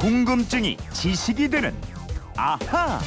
궁금증이 지식이 되는 아하.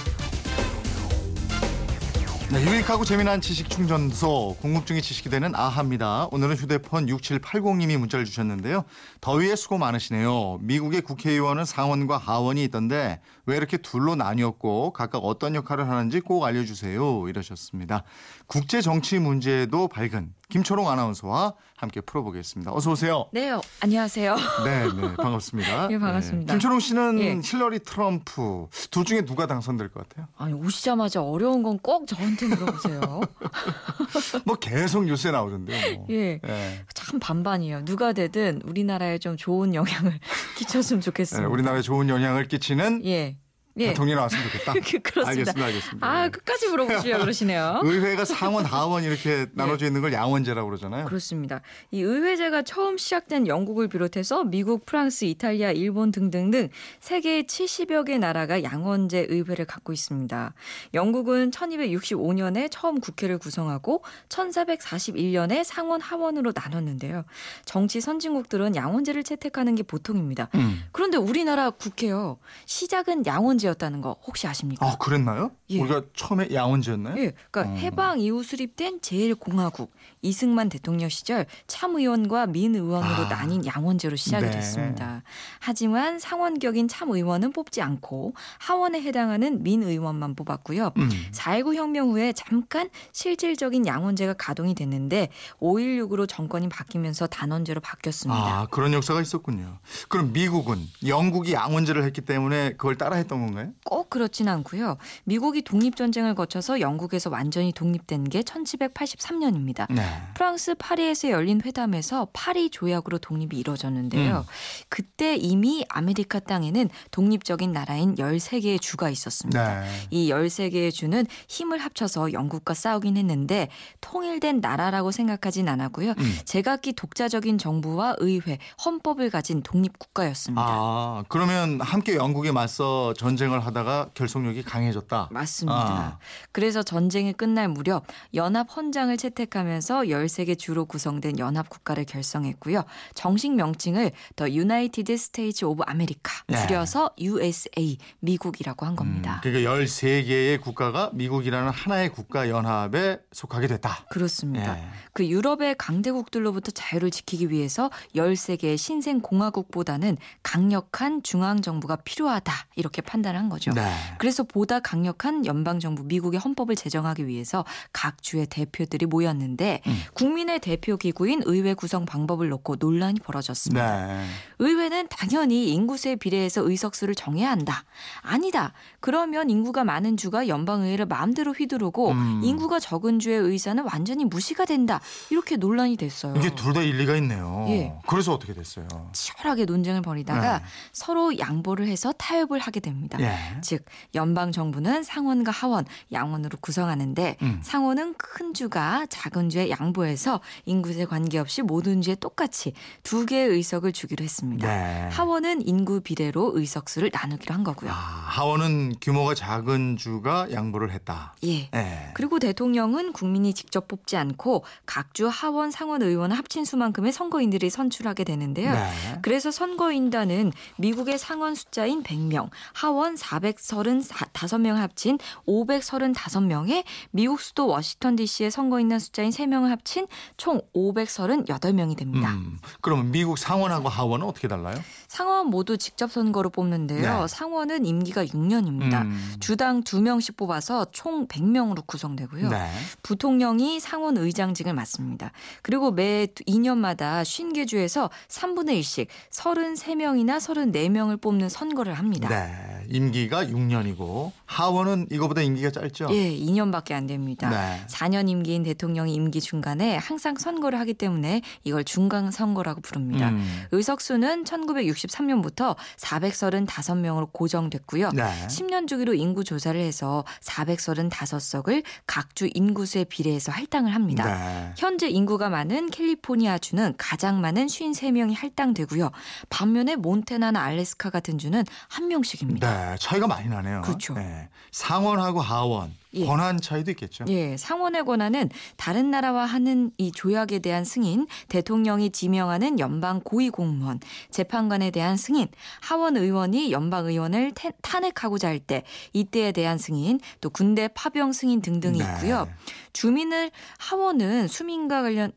네, 유익하고 재미난 지식 충전소 궁금증이 지식이 되는 아하입니다. 오늘은 휴대폰 6780님이 문자를 주셨는데요. 더위에 수고 많으시네요. 미국의 국회의원은 상원과 하원이 있던데 왜 이렇게 둘로 나뉘었고 각각 어떤 역할을 하는지 꼭 알려주세요. 이러셨습니다. 국제 정치 문제도 밝은 김초롱 아나운서와 함께 풀어보겠습니다. 어서 오세요. 네, 어, 안녕하세요. 네, 네, 반갑습니다. 예, 반갑습니다. 네. 김초롱 씨는 예. 힐러리 트럼프 둘 중에 누가 당선될 것 같아요? 아니 오시자마자 어려운 건 꼭 저한테 물어보세요. 뭐 계속 뉴스에 나오던데요. 뭐. 예. 예. 참 반반이에요. 누가 되든 우리나라에 좀 좋은 영향을 끼쳤으면 네, 좋겠습니다. 우리나라에 좋은 영향을 끼치는 예. 예. 대통령이 나왔으면 좋겠다. 그- 그렇습니다. 알겠습니다, 알겠습니다. 아, 예. 끝까지 물어보시려 그러시네요. 의회가 상원, 하원 이렇게 나눠져 있는 걸 양원제라고 그러잖아요. 그렇습니다. 이 의회제가 처음 시작된 영국을 비롯해서 미국, 프랑스, 이탈리아, 일본 등등등 세계 70여 개 나라가 양원제 의회를 갖고 있습니다. 영국은 1265년에 처음 국회를 구성하고 1441년에 상원 하원으로 나눴는데요. 정치 선진국들은 양원제를 채택하는 게 보통입니다. 음. 그런데 우리나라 국회요. 시작은 양원제 였다는 거 혹시 아십니까? 아, 그랬나요? 예. 우리가 처음에 양원제였나요? 예, 그러니까 어. 해방 이후 수립된 제1공화국 이승만 대통령 시절 참 의원과 민 의원으로 아. 나뉜 양원제로 시작이 네. 됐습니다. 하지만 상원격인 참 의원은 뽑지 않고 하원에 해당하는 민 의원만 뽑았고요. 음. 4.19 혁명 후에 잠깐 실질적인 양원제가 가동이 됐는데 5.16으로 정권이 바뀌면서 단원제로 바뀌었습니다. 아, 그런 역사가 있었군요. 그럼 미국은 영국이 양원제를 했기 때문에 그걸 따라했던 건가요? 꼭 그렇진 않고요. 미국이 독립 전쟁을 거쳐서 영국에서 완전히 독립된 게 1783년입니다. 네. 프랑스 파리에서 열린 회담에서 파리 조약으로 독립이 이루어졌는데요. 음. 그때 이미 아메리카 땅에는 독립적인 나라인 13개의 주가 있었습니다. 네. 이 13개의 주는 힘을 합쳐서 영국과 싸우긴 했는데 통일된 나라라고 생각하진 않았고요. 음. 제각기 독자적인 정부와 의회, 헌법을 가진 독립 국가였습니다. 아, 그러면 함께 영국에 맞서 전쟁 을 하다가 결속력이 강해졌다. 맞습니다. 아. 그래서 전쟁이 끝날 무렵 연합 헌장을 채택하면서 13개 주로 구성된 연합 국가를 결성했고요. 정식 명칭을 The United States of America 네. 줄여서 USA 미국이라고 한 겁니다. 음, 그러니까 13개의 국가가 미국이라는 하나의 국가 연합에 속하게 됐다. 그렇습니다. 예. 그 유럽의 강대국들로부터 자유를 지키기 위해서 13개의 신생 공화국보다는 강력한 중앙 정부가 필요하다. 이렇게 판단 한 거죠. 네. 그래서 보다 강력한 연방 정부 미국의 헌법을 제정하기 위해서 각 주의 대표들이 모였는데 음. 국민의 대표 기구인 의회 구성 방법을 놓고 논란이 벌어졌습니다. 네. 의회는 당연히 인구수에 비례해서 의석수를 정해야 한다. 아니다. 그러면 인구가 많은 주가 연방 의회를 마음대로 휘두르고 음. 인구가 적은 주의 의사는 완전히 무시가 된다. 이렇게 논란이 됐어요. 이게 둘 다 일리가 있네요. 예. 그래서 어떻게 됐어요? 치열하게 논쟁을 벌이다가 네. 서로 양보를 해서 타협을 하게 됩니다. 예. 즉 연방 정부는 상원과 하원, 양원으로 구성하는데 음. 상원은 큰 주가 작은 주에 양보해서 인구에 관계없이 모든 주에 똑같이 두 개의 의석을 주기로 했습니다. 네. 하원은 인구 비례로 의석 수를 나누기로 한 거고요. 아, 하원은 규모가 작은 주가 양보를 했다. 예. 예. 그리고 대통령은 국민이 직접 뽑지 않고 각 주 하원, 상원 의원을 합친 수만큼의 선거인들이 선출하게 되는데요. 네. 그래서 선거인단은 미국의 상원 숫자인 100명, 하원 435명 합친 535명에 미국 수도 워싱턴 DC의 선거인단 숫자인 3명을 합친 총 538명이 됩니다. 음, 그러면 미국 상원하고 하원은 어떻게 달라요? 상원 모두 직접 선거로 뽑는데요. 네. 상원은 임기가 6년입니다. 음. 주당 2명씩 뽑아서 총 100명으로 구성되고요. 네. 부통령이 상원 의장직을 맡습니다. 그리고 매 2년마다 50개 주에서 3분의 1씩 33명이나 34명을 뽑는 선거를 합니다. 네. 임기가 6년이고 하원은 이거보다 임기가 짧죠? 예, 2년밖에 안 됩니다. 네. 4년 임기인 대통령이 임기 중간에 항상 선거를 하기 때문에 이걸 중간 선거라고 부릅니다. 음. 의석수는 1963년부터 435명으로 고정됐고요. 네. 10년 주기로 인구 조사를 해서 435석을 각주 인구수에 비례해서 할당을 합니다. 네. 현재 인구가 많은 캘리포니아 주는 가장 많은 53명이 할당되고요. 반면에 몬테나나 알래스카 같은 주는 한 명씩입니다. 네, 차이가 많이 나네요. 그렇죠. 네. 상원하고 하원 예. 권한 차이도 있겠죠. 예, 상원의 권한은 다른 나라와 하는 이 조약에 대한 승인, 대통령이 지명하는 연방 고위 공무원, 재판관에 대한 승인, 하원 의원이 연방 의원을 태- 탄핵하고자 할 때 이때에 대한 승인, 또 군대 파병 승인 등등이 네. 있고요. 주민을 하원은 수민과 관련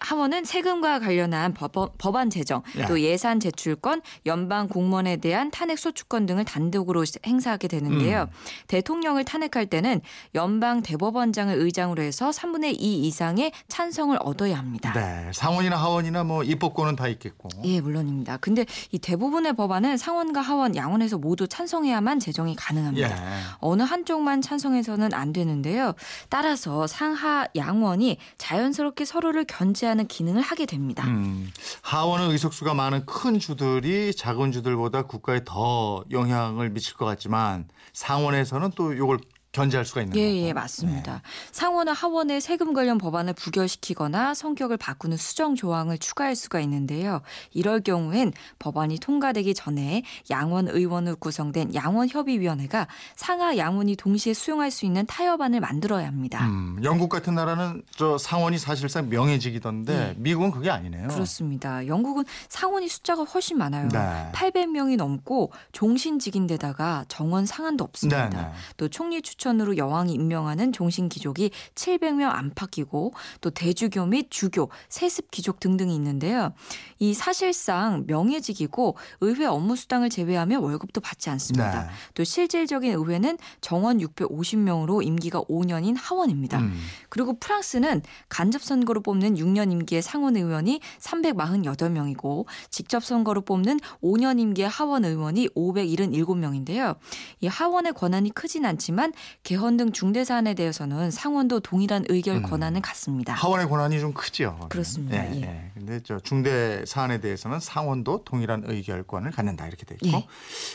하원은 세금과 관련한 법원, 법안 제정, 예. 또 예산 제출권, 연방 공무원에 대한 탄핵 소추권 등을 단독으로 행사하게 되는데요. 음. 대통령을 탄핵할 때는 연방 대법원장을 의장으로 해서 3분의 2 이상의 찬성을 얻어야 합니다. 네, 상원이나 하원이나 뭐 입법권은 다 있겠고. 예, 물론입니다. 근데 이 대부분의 법안은 상원과 하원 양원에서 모두 찬성해야만 제정이 가능합니다. 예. 어느 한쪽만 찬성해서는 안 되는데요. 따라서 상하 양원이 자연스럽게 서로를 견제 하는 기능을 하게 됩니다. 음, 하원은 의석수가 많은 큰 주들이 작은 주들보다 국가에 더 영향을 미칠 것 같지만 상원에서는 또 이걸 견제할 수가 있는 예, 거고. 예, 맞습니다. 상원은 하원에 세금 관련 법안을 부결시키거나 성격을 바꾸는 수정 조항을 추가할 수가 있는데요. 이럴 경우엔 법안이 통과되기 전에 양원 의원으로 구성된 양원 협의위원회가 상하 양원이 동시에 수용할 수 있는 타협안을 만들어야 합니다. 음, 영국 같은 나라는 저 상원이 사실상 명예직이던데 미국은 그게 아니네요. 예. 그렇습니다. 영국은 상원이 숫자가 훨씬 많아요. 네. 800명이 넘고 종신직인데다가 정원 상한도 없습니다. 네, 네. 또 총리 추천 으로 여왕이 임명하는 종신 귀족이 700명 안팎이고 또 대주교 및 주교, 세습 귀족 등등이 있는데요. 이 사실상 명예직이고 의회 업무 수당을 제외하면 월급도 받지 않습니다. 네. 또 실질적인 의회는 정원 650명으로 임기가 5년인 하원입니다. 음. 그리고 프랑스는 간접 선거로 뽑는 6년 임기의 상원 의원이 348명이고 직접 선거로 뽑는 5년 임기의 하원 의원이 577명인데요. 이 하원의 권한이 크진 않지만 개헌 등 중대 사안에 대해서는 상원도 동일한 의결 음. 권한을 갖습니다. 하원의 권한이 좀 크죠. 그렇습니다. 예, 예. 예. 근데 저 중대 사안에 대해서는 상원도 동일한 의결권을 갖는다 이렇게 돼 있고 예.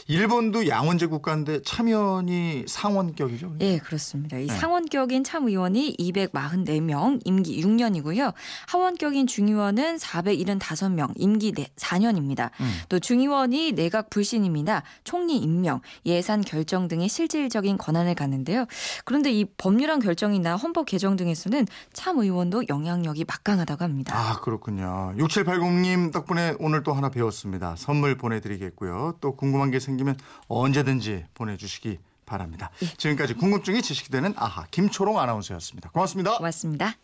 일본도 양원제 국가인데 참여원이 상원격이죠. 예, 그렇습니다. 이 네. 상원격인 참의원이 244명, 임기 6년이고요. 하원격인 중의원은 475명, 임기 4년입니다. 음. 또 중의원이 내각 불신임이나 총리 임명, 예산 결정 등의 실질적인 권한을 갖는데요. 그런데 이 법률안 결정이나 헌법 개정 등에서는 참의원도 영향력이 막강하다고 합니다. 아 그렇군요. 6780님 덕분에 오늘 또 하나 배웠습니다. 선물 보내드리겠고요. 또 궁금한 게 생기면 언제든지 보내주시기 바랍니다. 예. 지금까지 궁금증이 지식이 되는 아하 김초롱 아나운서였습니다. 고맙습니다. 고맙습니다.